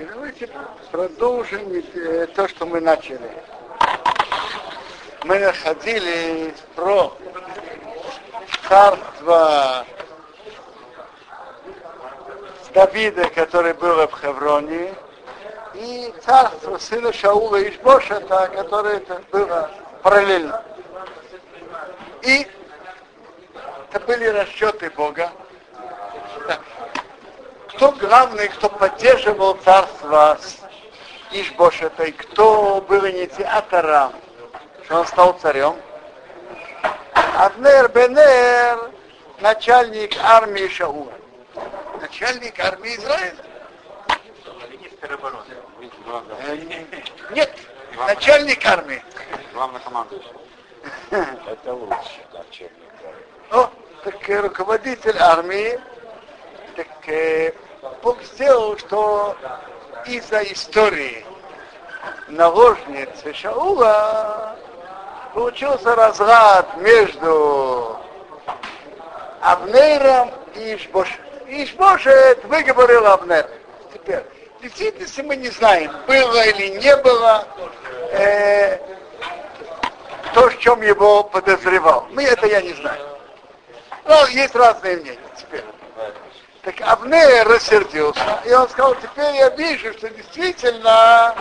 И давайте продолжим то, что мы начали. Мы находили про царство Давида, который было в Хевроне, и царство сына Шаула и Ишбошета, которое было параллельно. И это были расчеты Бога. Кто главный, кто поддерживал царство Ишбошета, и кто был инициатором, что он стал царем? Авнер Бенер, начальник армии Шаула. Начальник армии Израиля. Э, нет, начальник армии. Главный командующий. Это лучше, начальник О, так э, руководитель армии, так э, Бог сделал, что из-за истории наложницы Шаула получился разрад между Авнером и Ишбошем. Ишбошет выговорил Авнер. Теперь, в действительности мы не знаем, было или не было э, то, в чем его подозревал. Мы это я не знаю. Но есть разные мнения. Так Авнер рассердился, и он сказал, теперь я вижу, что действительно,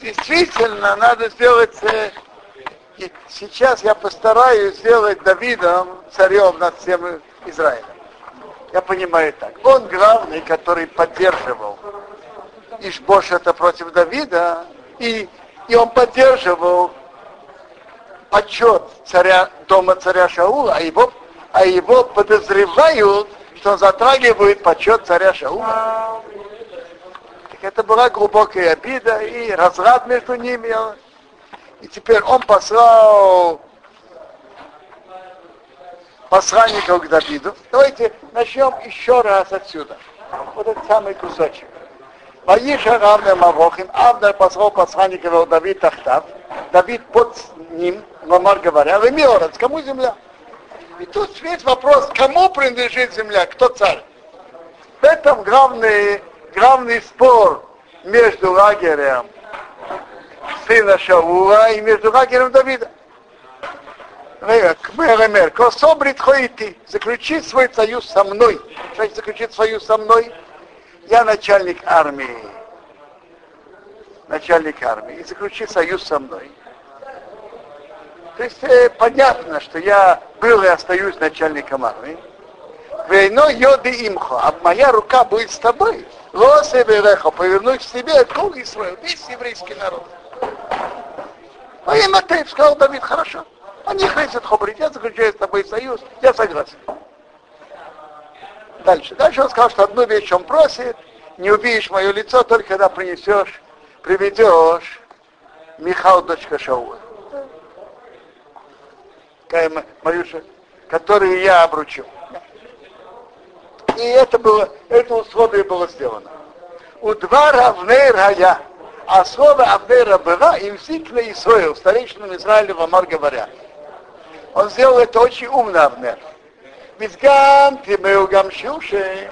действительно надо сделать, э, и сейчас я постараюсь сделать Давидом царем над всем Израилем. Я понимаю так. Он главный, который поддерживал Ишбош это против Давида, и, и он поддерживал почет царя, дома царя Шаула, а его, а его подозревают, что он затрагивает почет царя Шаула. Так это была глубокая обида и разрад между ними. И теперь он послал посланников к Давиду. Давайте начнем еще раз отсюда. Вот этот самый кусочек. Ваиша равным Мавохим, Авнер послал посланников Давид Тахтав, Давид под ним, Мамар говоря, вы Миорец, кому земля? И тут весь вопрос, кому принадлежит земля, кто царь? В этом главный, главный спор между лагерем сына Шаула и между лагерем Давида. Меремер, кособрит хоити, заключить свой союз со мной. Значит заключить союз со мной? Я начальник армии. Начальник армии. И заключить союз со мной. То есть э, понятно, что я был и остаюсь начальником армии. Вейно йоды имхо, а моя рука будет с тобой. Лосе берехо, повернусь к себе, кол Исраил, весь еврейский народ. А им это сказал Давид, хорошо. Они хотят хобрить, я заключаю с тобой союз, я согласен. Дальше. Дальше он сказал, что одну вещь он просит, не убьешь мое лицо, только когда принесешь, приведешь Михал, дочка Шаула. Марюша, которую я обручил. И это было, это условие было сделано. У два равней рая, а слово Авнера была им сикна Исраил, старейшинам Израиля Амар говоря. Он сделал это очень умно, Авнер. Гам ты был гам шилше,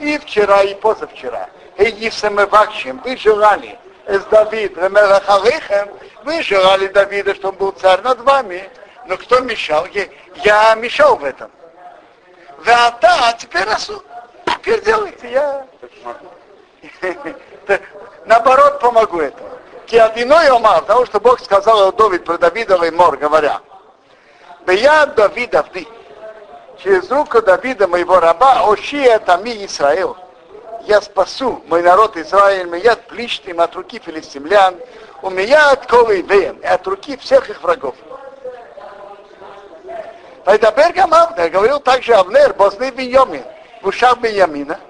и вчера, и позавчера. И не самовакшим, вы желали, с Давид, Ремелахалихем, вы желали Давида, чтобы он был царь над вами. Но кто мешал? Я, я мешал в этом. Вы а теперь расу. Теперь делайте, я... Наоборот, помогу этому. Киадиной Омар, потому что Бог сказал Давид про Давида и Мор, говоря, Беяд Давида ты, через руку Давида, моего раба, Ошия Тами Исраил, я спасу мой народ Израиль, меня от плечным от руки филистимлян, у меня от колы и от руки всех их врагов. Вайдабер Гамавнер говорил также Авнер, Бозны Беньямин, в ушах Беньямина.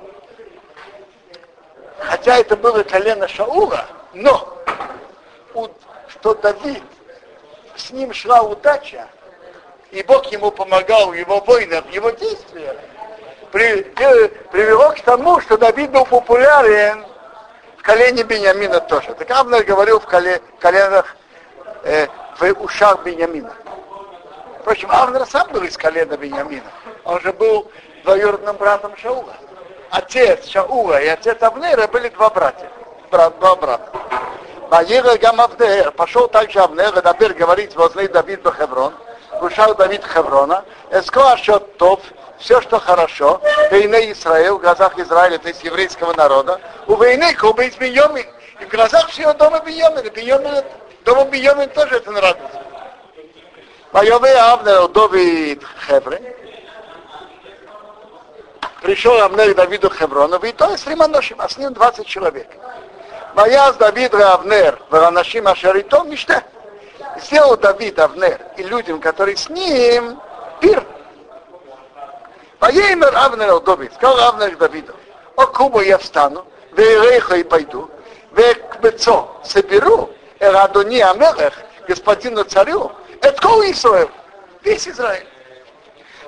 Хотя это было колено Шаула, но что Давид, с ним шла удача, и Бог ему помогал его войнах, его действиях, при, привело к тому, что Давид был популярен в колене Бениамина тоже. Так Авнер говорил в коле, коленах, э, в ушах Бениамина. Впрочем, Авнер сам был из колена Бениамина. Он же был двоюродным братом Шаула. отец Шаула и отец Авнера были два братья, брат, два брата. Ваира Гамавдер, пошел также Авнер, и Дабир говорит, возле Давид Бахеврон, вышел Давид Хеврона, эскоа топ, все, что хорошо, войны Израиль, в глазах Израиля, то есть еврейского народа, у войны Куба из Беньомин, и в глазах всего дома Беньомина, Беньомин, дома Беньомин тоже это нравится. Вайове Авнер, Давид Хевре, пришел Авнер к Давиду Хеврону, и то есть Риманошим, а с ним 20 человек. Ваяз Давид Авнер, Варанашим Ашарито, Мишне. Сделал Давид Авнер и людям, которые с ним, пир. Воеймер Авнер Давид, сказал Авнер Давиду, о Кубу я встану, вейрейха и пойду, векбецо соберу, Эрадони Амелех, господину царю, это кол Исраил, весь Израиль.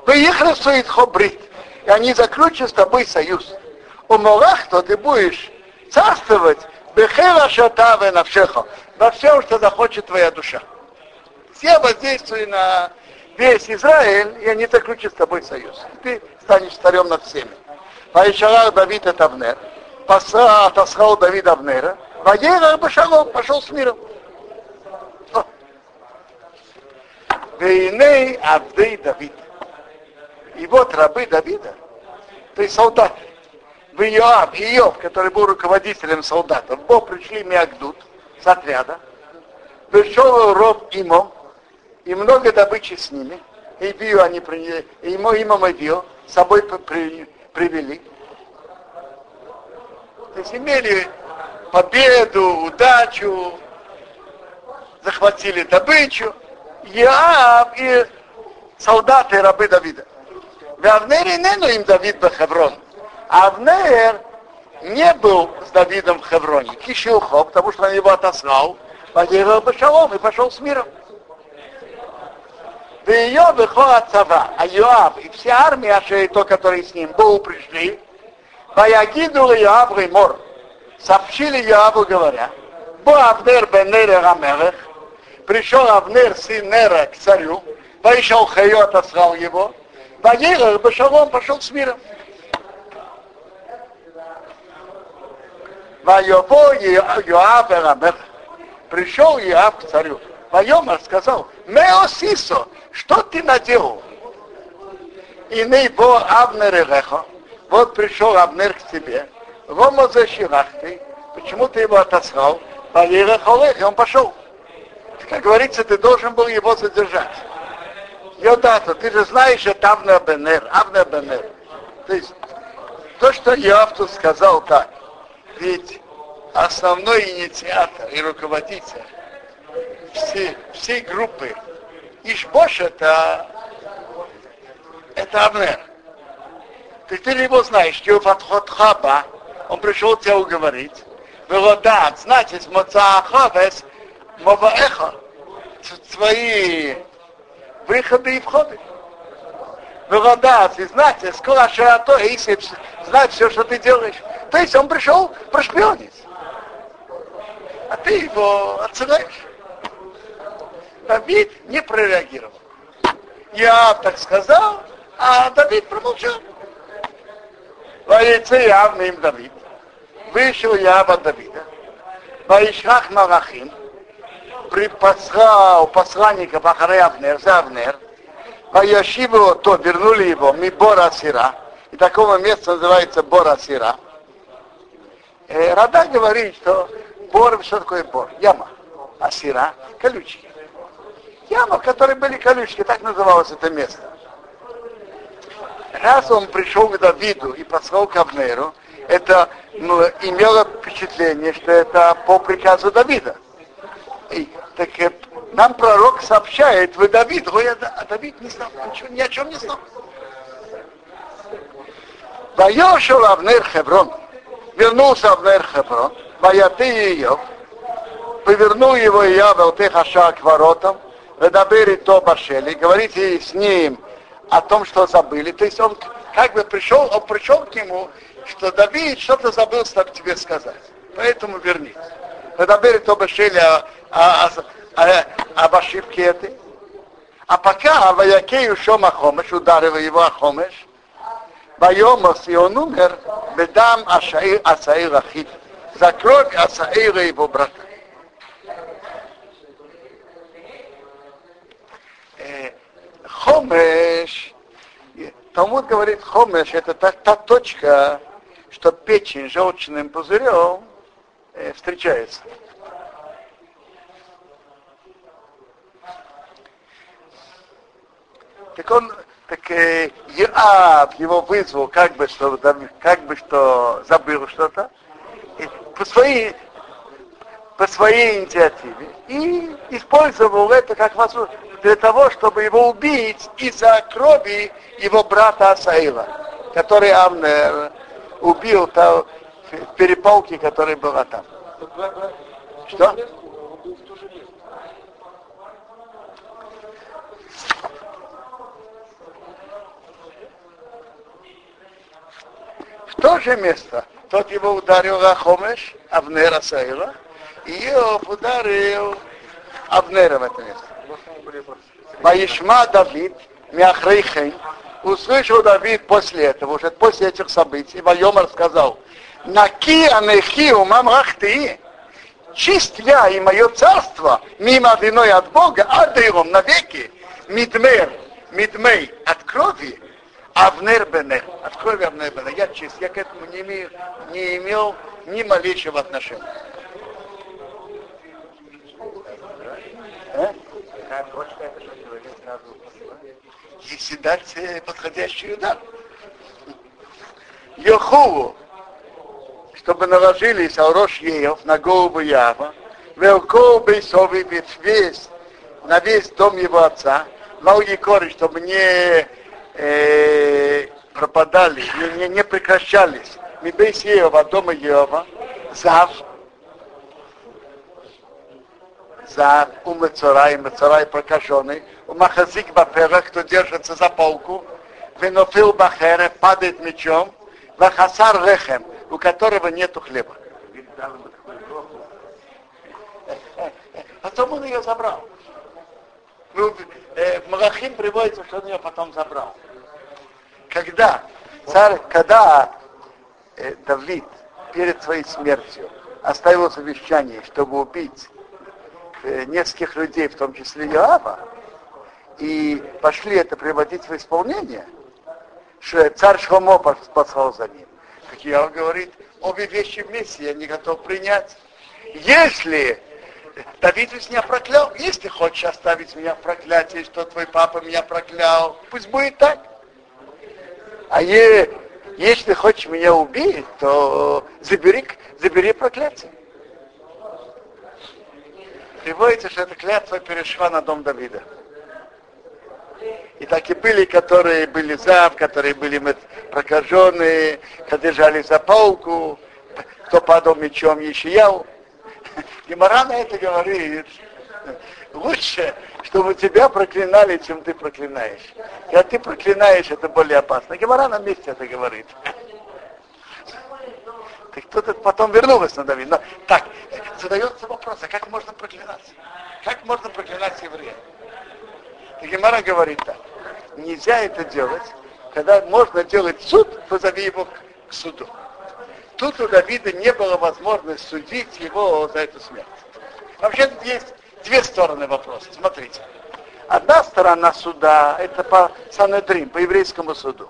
Выехали стоит хобрит, и они заключат с тобой союз. У Морахто ты будешь царствовать Бехера шатаве навшеха. Во всем, что захочет твоя душа. Все воздействуют на весь Израиль, и они заключат с тобой союз. Ты станешь царем над всеми. Поишарах Давид это Авнер. Отослал Давид Авнера. Ваера Башалом пошел с миром. Вейней Авдей Давид. И вот рабы Давида, то есть солдаты, в Иоав, Иов, который был руководителем солдатов, Бог пришли Миагдут с отряда, пришел роб Имо, и много добычи с ними, и Бию они приняли, и ему имам Бию с собой при, привели. То есть имели победу, удачу, захватили добычу, Иоав и солдаты рабы Давида. В Авнере нену им Давид Бахаврон. Авнер не был с Давидом в Хевроне, Кишилхо, потому что он его отослал, поделал бы шалом и пошел с миром. В ее выхода цава, а Йоаб и вся армия, а то, которые с ним, был пришли, Ваягиду Йоаб Римор, сообщили Йоабу, говоря, Бо Авнер бен Нера Рамелех, пришел Авнер, сын Нера, к царю, Ваишал Хайо отослал его, Ваегар Башалом пошел с миром. Вайово Йоав Эрамех. Пришел Иав к царю. Вайомар сказал, Меосисо, что ты наделал? И не бо Авнер Элехо. Вот пришел Авнер к тебе. Рома защирахты. Почему ты его отослал? Валера Холех, и он пошел. Как говорится, ты должен был его задержать. Йодата, ты же знаешь, это Авнер Бенер, Авнер Бенер. То есть, то, что Иов тут сказал так, ведь основной инициатор и руководитель всей, всей группы Ишбош это, это Авнер. Ты, ты его знаешь, Тиофатхот Хаба, он пришел тебя уговорить. Велодат, значит, Моцаахавес, Моваэха, свои выходы и входы. Велодат, и знать, скоро широтой, если знать все, что ты делаешь. То есть он пришел прошпионить. А ты его отсылаешь. Давид не прореагировал. Я так сказал, а Давид промолчал. Воицы явно им Давид. Вышел я от Давида. Ваишрах Малахим. При послал посланников Ахаре Авнер, за Авнер. Ваяшиву то вернули его, ми Бора Сира. И такого места называется Бора Сира. Э, Рада говорит, что бор, что такое бор? Яма. А сира – колючки. Яма, в которой были колючки, так называлось это место. Раз он пришел к Давиду и послал к Авнеру, это ну, имело впечатление, что это по приказу Давида. И, так э, нам пророк сообщает, вы Давид, ой, а Давид не знал, ни о чем не знал. Вайошел Авнер Хеврон вернулся в Нер Хеброн, Ваяты ее, повернул его и я в Хаша к воротам, Ведабери то Башели, говорите с ним о том, что забыли. То есть он как бы пришел, он пришел к нему, что Давид что-то забыл тебе сказать. Поэтому вернись. Ведабери то Башели о, о, о, об ошибке этой. А пока Ваякею Шома Хомеш, ударил его Ахомеш, Байомас, и он умер, бедам Ашаир Асаир Ахид, за кровь Асаира его брата. Хомеш, Талмуд говорит, хомеш это та, та точка, что печень желчным пузырем э, встречается. Так он, так э, Иав его вызвал, как бы что, как бы что забыл что-то, по своей, по своей инициативе, и использовал это как возможность для того, чтобы его убить из-за крови его брата Асаила, который Авнер убил там, в перепалке, которая была там. Что? В то же место тот его ударил Рахомеш, Авнера Саила, и его ударил Авнера в это место. Ваишма Давид, Мяхрейхен, услышал Давид после этого, уже после этих событий, Вайомар сказал, Наки анехи умам рахты, чист я и мое царство, мимо виной от Бога, адыром навеки, мидмер, мидмей от крови, Авнер Бенер, от крови Авнер Бенер. Я чист, я к этому не имею, не имел ни малейшего отношения. А? Если дать подходящий удар. Йохуву, чтобы наложились Алрош Еев на голову Ява, Велкоу Бейсови весь, на весь дом его отца, Мауги Кори, чтобы не э, пропадали, не, не, прекращались. Мибейс Еова, дома Еова, Зав, за у Мецарай, Мецарай прокаженный, у Махазик Баперах, кто держится за полку, Венофил Бахере падает мечом, Вахасар Лехем, у которого нету хлеба. Потом он ее забрал. Ну, э, в Малахим приводится, что он ее потом забрал. Когда царь, когда э, Давид перед своей смертью оставил завещание, чтобы убить Э, нескольких людей, в том числе Иоава, и пошли это приводить в исполнение, что царь Шломо послал за ним. Как Иоав говорит, обе вещи вместе я не готов принять. Если Давид ведь меня проклял, если хочешь оставить меня в проклятии, что твой папа меня проклял, пусть будет так. А е, если хочешь меня убить, то забери, забери проклятие приводится, что эта клятва перешла на дом Давида. И так и были, которые были зав, которые были прокаженные, которые держали за полку, кто падал мечом Ешияу. Гемора на это говорит, лучше, чтобы тебя проклинали, чем ты проклинаешь. Когда ты проклинаешь, это более опасно. Гемора на месте это говорит. Так кто-то потом вернулся на Давид. Но, так, задается вопрос, а как можно проклинаться? Как можно проклинать еврея? И Гемара говорит так, нельзя это делать, когда можно делать суд, позови его к суду. Тут у Давида не было возможности судить его за эту смерть. Вообще тут есть две стороны вопроса. Смотрите. Одна сторона суда, это по Санедрим, по еврейскому суду.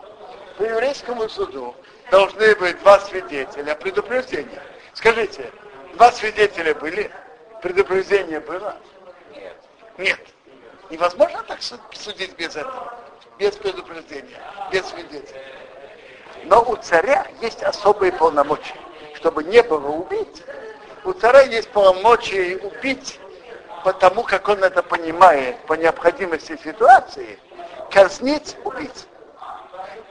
По еврейскому суду должны быть два свидетеля предупреждения. Скажите, два свидетеля были? Предупреждение было? Нет. Нет. Невозможно так судить без этого, без предупреждения, без свидетелей. Но у царя есть особые полномочия. Чтобы не было убить, у царя есть полномочия убить потому, как он это понимает, по необходимости ситуации, казнить убийц.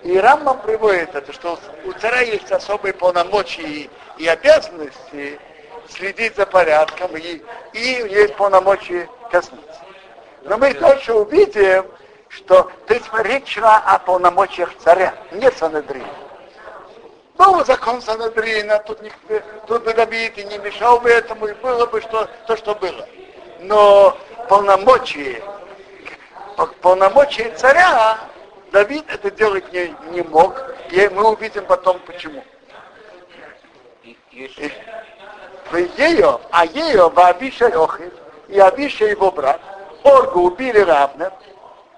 И Рамбам приводит это, что у царя есть особые полномочия и, обязанности следить за порядком, и, и есть полномочия коснуться. Но мы тоже увидим, что ты речь шла о полномочиях царя, не Санедрина. Был закон Санедрина, тут, не, тут бы Давид и не мешал бы этому, и было бы что, то, что было. Но полномочия, полномочия царя Давид это делать не, не мог, И мы увидим потом почему. И, ее, а ее в Абиша Охив, и Абиша его брат, Оргу убили Равнер,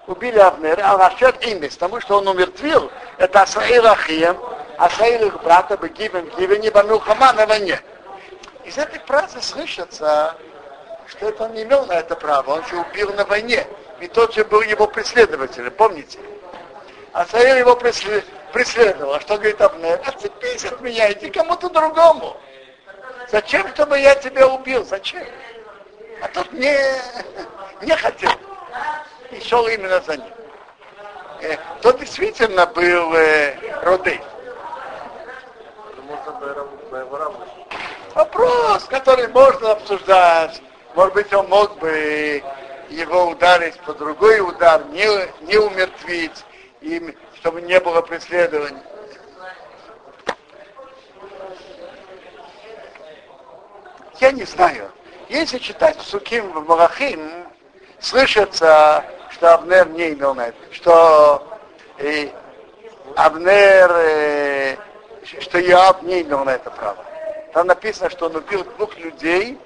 убили Авнера, а насчет имес, потому что он умертвил, это Асраил Ахием, Асраил их брата Бегивен Гивени Бамилхама на войне. Из этой фразы слышится, что это он не имел на это право, он же убил на войне. Ведь тот же был его преследователем, помните? А Саил его преследовал. А что говорит Абнер? Отцепись от меня, иди кому-то другому. Зачем, чтобы я тебя убил? Зачем? А тот не, не хотел. И шел именно за ним. Э, тот действительно был э, Родей. Вопрос, который можно обсуждать. Может быть, он мог бы его ударить по другой удар, не, не умертвить, и, чтобы не было преследования. Я не знаю. Если читать Суким в Малахим, слышится, что Абнер не имел на это, что э, Абнер, э, что Иоаб не имел на это право. Там написано, что он убил двух людей,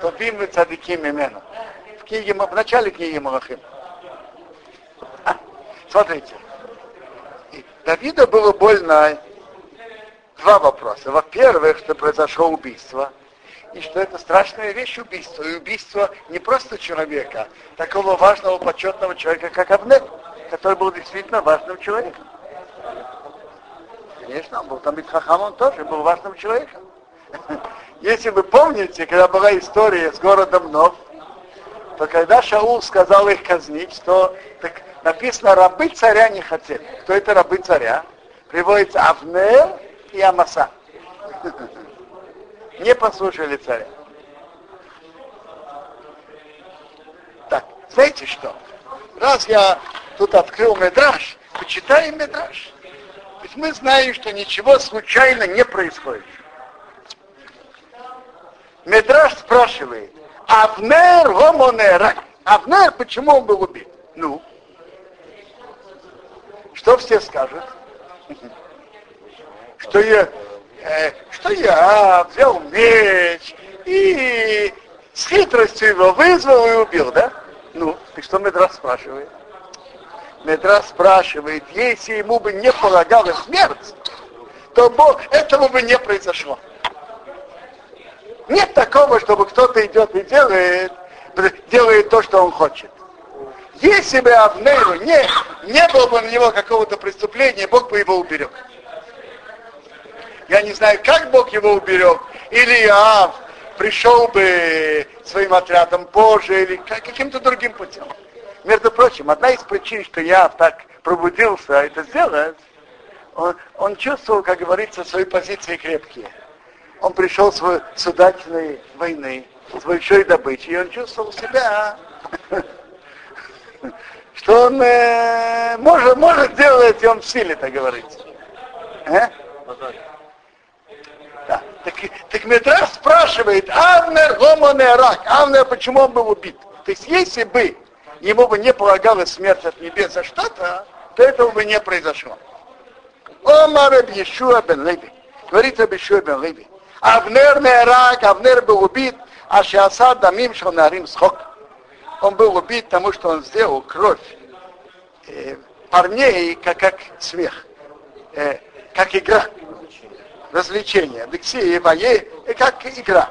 то бим цадиким именно. В, книге, в начале книги Малахим. А, смотрите. Давида было больно два вопроса. Во-первых, что произошло убийство, и что это страшная вещь убийство. И убийство не просто человека, такого важного, почетного человека, как Абнер, который был действительно важным человеком. Конечно, он был там Хахам, он тоже был важным человеком. Если вы помните, когда была история с городом Нов, то когда Шаул сказал их казнить, то так написано, рабы царя не хотели. Кто это рабы царя? Приводится Авнер и Амаса. Не послушали царя. Так, знаете что? Раз я тут открыл медраж, почитаем медраж. Ведь мы знаем, что ничего случайно не происходит. Медраж спрашивает, Авнер гомонера. Авнер, почему он был убит? Ну, что все скажут? Что я, э, что я взял меч и с хитростью его вызвал и убил, да? Ну, и что Медрас спрашивает? Медрас спрашивает, если ему бы не полагалась смерть, то Бог этого бы не произошло. Нет такого, чтобы кто-то идет и делает, делает то, что он хочет. Если бы Авнейру не, не было бы на него какого-то преступления, Бог бы его уберег. Я не знаю, как Бог его уберег. Или Иав пришел бы своим отрядом позже, или каким-то другим путем. Между прочим, одна из причин, что я так пробудился это сделать, он, он чувствовал, как говорится, свои позиции крепкие он пришел с, с удачной войны, с большой добычей, и он чувствовал себя, что он э, может, может делать, и он в силе, так говорится. Э? Метраж спрашивает, Авнер гомонерак, Авнер, почему он был убит? То есть, если бы ему бы не полагалась смерть от небес за что-то, то этого бы не произошло. Омар Бешуа бен Леви. Говорит об бен Леви. Авнер Нерак, Авнер был убит, а Шиаса Дамим Шонарим Схок. Он был убит, потому что он сделал кровь э, парней, как, как смех, э, как игра, развлечение. Дикси и Вае, и как игра.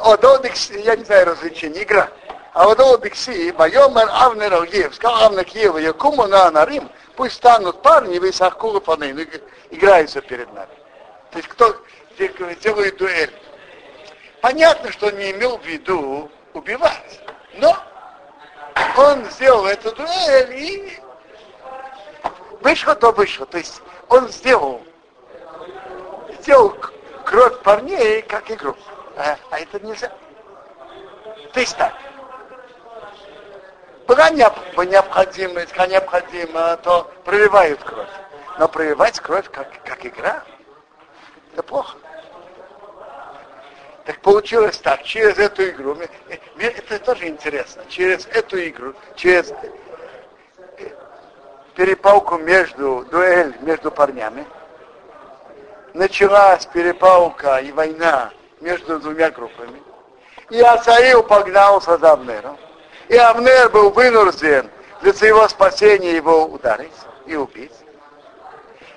Одо Дикси, я не знаю развлечение, игра. А Одо Дикси, Вайомер Авнер Алгиев, сказал Авнер Киева, Якуму на Нарим, пусть станут парни, вы сахкулы по играются перед нами. То есть кто, делают дуэль. Понятно, что он не имел в виду убивать, но он сделал эту дуэль и вышло то вышло. То есть он сделал, сделал кровь парней как игру. А, а это нельзя. То есть так. Была необходимость, когда необходимо, то проливают кровь. Но проливать кровь как, как игра, это плохо. Так получилось так, через эту игру, это тоже интересно, через эту игру, через перепалку между, дуэль между парнями. Началась перепалка и война между двумя группами. И Асаил погнался за Авнером. И Авнер был вынужден для своего спасения его ударить и убить.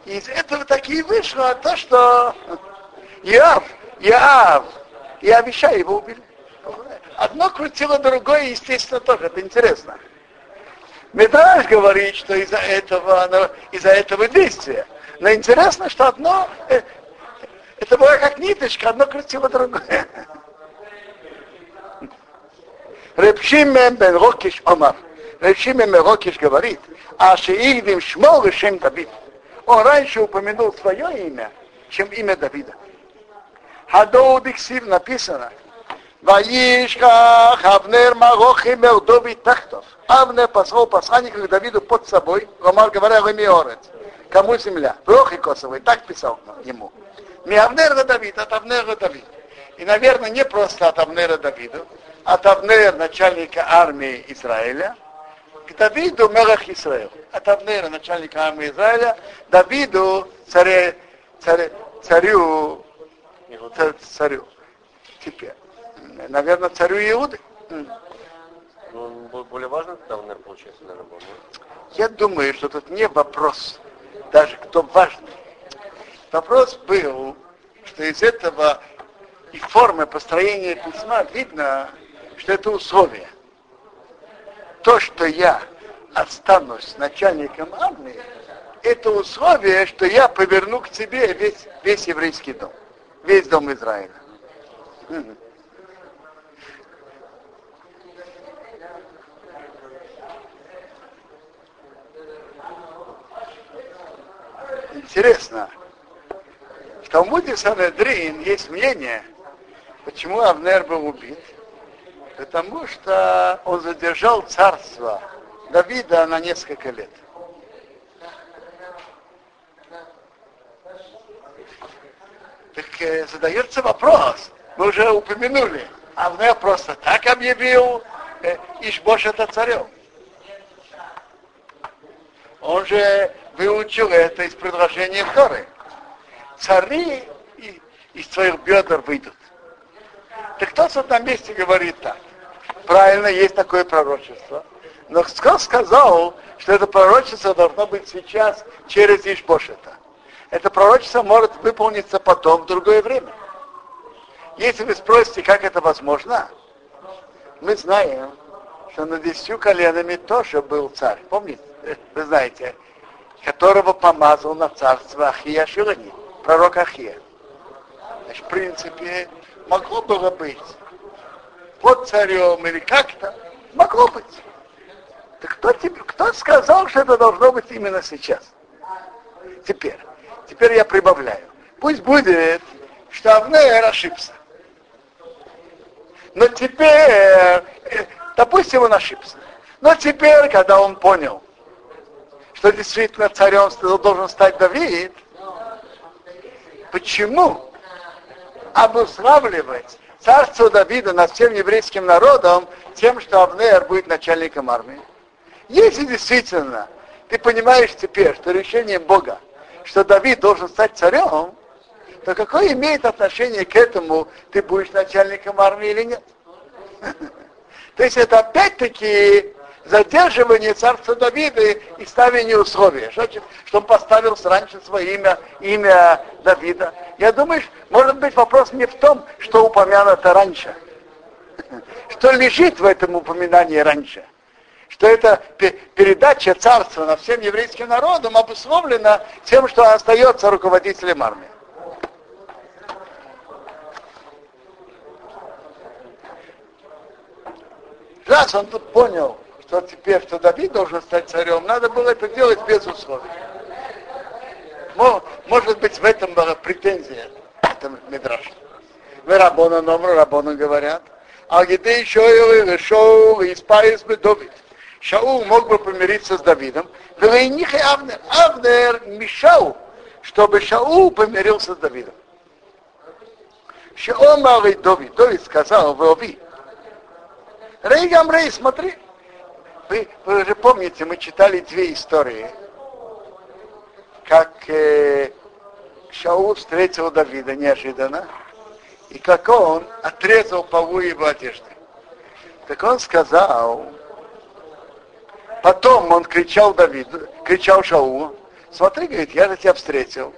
И из этого так и вышло то, что Иав, Иав, и Авишай его убили. Одно крутило другое, естественно, тоже. Это интересно. Медраж говорит, что из-за этого, из-за этого действия. Но интересно, что одно, э, это было как ниточка, одно крутило другое. Репшимен бен Рокиш Омар. Репшимен бен Рокиш говорит, а шеигдим шмол решим Давид. Он раньше упомянул свое имя, чем имя Давида. Хадоудиксив написано, Ваишках Авнер Марохи Мердови Тахтов. Авнер послал посланника к Давиду под собой, Ромар говоря, Ремиорец. Кому земля? Рохи Косовый, так писал ему. Не Авнер Давид, от Авнера Давид. И, наверное, не просто от Авнера Давиду, от Авнера, начальника армии Израиля, к Давиду Мелах Израил. От Авнера, начальника армии Израиля, Давиду, царе, царе, царю, царю. Теперь наверное, царю Иуды. Ну, более важный тогда, наверное, получается, наверное, был, Я думаю, что тут не вопрос, даже кто важный. Вопрос был, что из этого и формы построения письма видно, что это условие. То, что я останусь начальником армии, это условие, что я поверну к тебе весь, весь еврейский дом, весь дом Израиля. Интересно, в Талмуде Санедрин есть мнение, почему Авнер был убит. Потому что он задержал царство Давида на несколько лет. Так э, задается вопрос, мы уже упомянули, Авнер просто так объявил э, Ишбошета царем. Он же выучил это из предложения Торы. Цари из своих бедер выйдут. Так кто в этом месте говорит так? Правильно, есть такое пророчество. Но кто сказал, что это пророчество должно быть сейчас через Ишбошета? Это пророчество может выполниться потом, в другое время. Если вы спросите, как это возможно, мы знаем, что над десятью коленами тоже был царь. Помните? Вы знаете, которого помазал на царство Ахия Шилани, пророк Ахия. Значит, в принципе, могло было быть под царем или как-то, могло быть. Так кто, тебе, кто сказал, что это должно быть именно сейчас? Теперь, теперь я прибавляю. Пусть будет, что Авнеер ошибся. Но теперь, э, допустим, он ошибся. Но теперь, когда он понял, что действительно царем должен стать Давид, почему обуславливать царство Давида над всем еврейским народом тем, что Авнер будет начальником армии? Если действительно ты понимаешь теперь, что решение Бога, что Давид должен стать царем, то какое имеет отношение к этому, ты будешь начальником армии или нет? То есть это опять-таки задерживание царства Давида и ставление условия. Значит, что он поставил раньше свое имя, имя Давида. Я думаю, может быть вопрос не в том, что упомянуто раньше. Что лежит в этом упоминании раньше. Что это передача царства на всем еврейским народам обусловлена тем, что остается руководителем армии. Раз он тут понял, что теперь, что Давид должен стать царем, надо было это делать без условий. Может быть, в этом была претензия, это Мидраш. Вы Рабона номер, Рабона говорят, а где еще и Шоу, и Спайс бы Давид. Шаул мог бы помириться с Давидом, но и них и Авнер. Авнер мешал, чтобы Шаул помирился с Давидом. Шаул малый Давид, Давид сказал в Ови, Рей смотри, вы, вы же помните, мы читали две истории как э, Шаул встретил Давида неожиданно, и как он отрезал полу его одежды. Так он сказал, потом он кричал Давиду, кричал Шаулу, смотри, говорит, я же тебя встретил,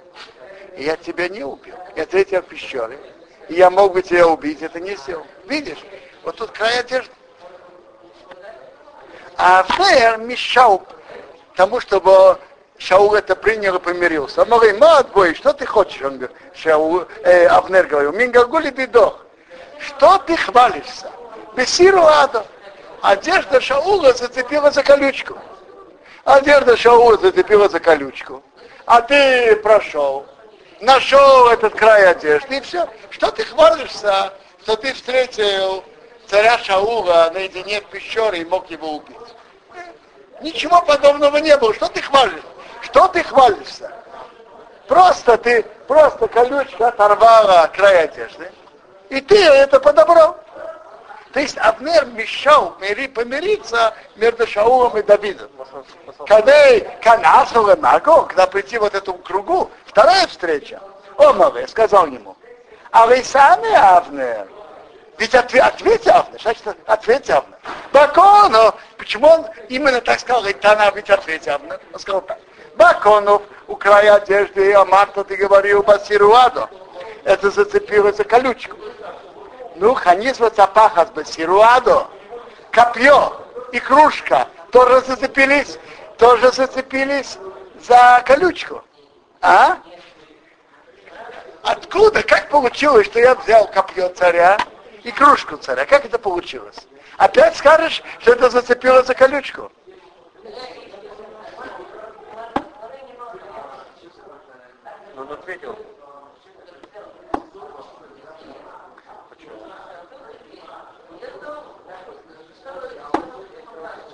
и я тебя не убил. Я встретил в пещере, и я мог бы тебя убить, это не сделал. Видишь, вот тут край одежды. А Авнер мешал тому, чтобы Шаул это принял и помирился. Он говорит, Маатбой, что ты хочешь? Он говорит, Шаул, э, Авнер говорил, Мингагули бедох. Что ты хвалишься? Бесиру ада. Одежда Шаула зацепила за колючку. Одежда Шаула зацепила за колючку. А ты прошел, нашел этот край одежды, и все. Что ты хвалишься, что ты встретил царя Шаула наедине в пещере и мог его убить? Ничего подобного не было. Что ты хвалишь? Что ты хвалишься? Просто ты, просто колючка оторвала край одежды, и ты это подобрал. То есть Абнер мешал помириться между Шаулом и Давидом. Когда Канасова Маго, когда прийти вот этому кругу, вторая встреча, Омаве сказал ему, а вы сами Авнер, ведь ответ, ответь Авнер, значит, ответь Авнер. Бакону, почему он именно так сказал, Тана, ведь ответь Авнер? Он сказал так. Баконов у края одежды, а Марта ты говорил Басируадо. Это зацепилось за колючку. Ну, ханизва цапахас Басируадо. Копье и кружка тоже зацепились, тоже зацепились за колючку. А? Откуда? Как получилось, что я взял копье царя и кружку царя? Как это получилось? Опять скажешь, что это зацепило за колючку? Он ответил.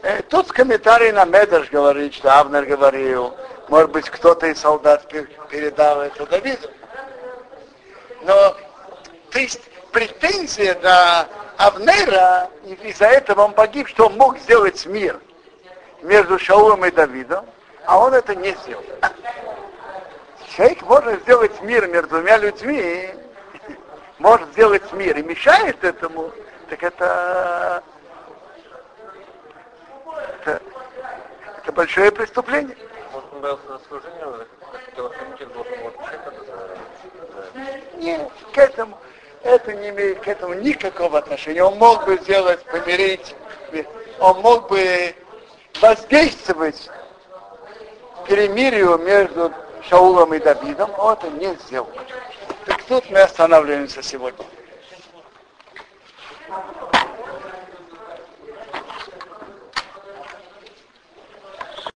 Э, Тут комментарий на Медаш говорит, что Авнер говорил, может быть, кто-то из солдат передал это Давиду. Но, то есть, претензия на Авнера, и из-за этого он погиб, что он мог сделать мир между Шаулом и Давидом, а он это не сделал. Человек может сделать мир между двумя людьми, может сделать мир и мешает этому, так это, это, это большое преступление. Нет, к этому, это не имеет к этому никакого отношения. Он мог бы сделать, помирить, он мог бы воздействовать перемирию между Шаулом и Давидом, он это не сделал. Так тут мы останавливаемся сегодня.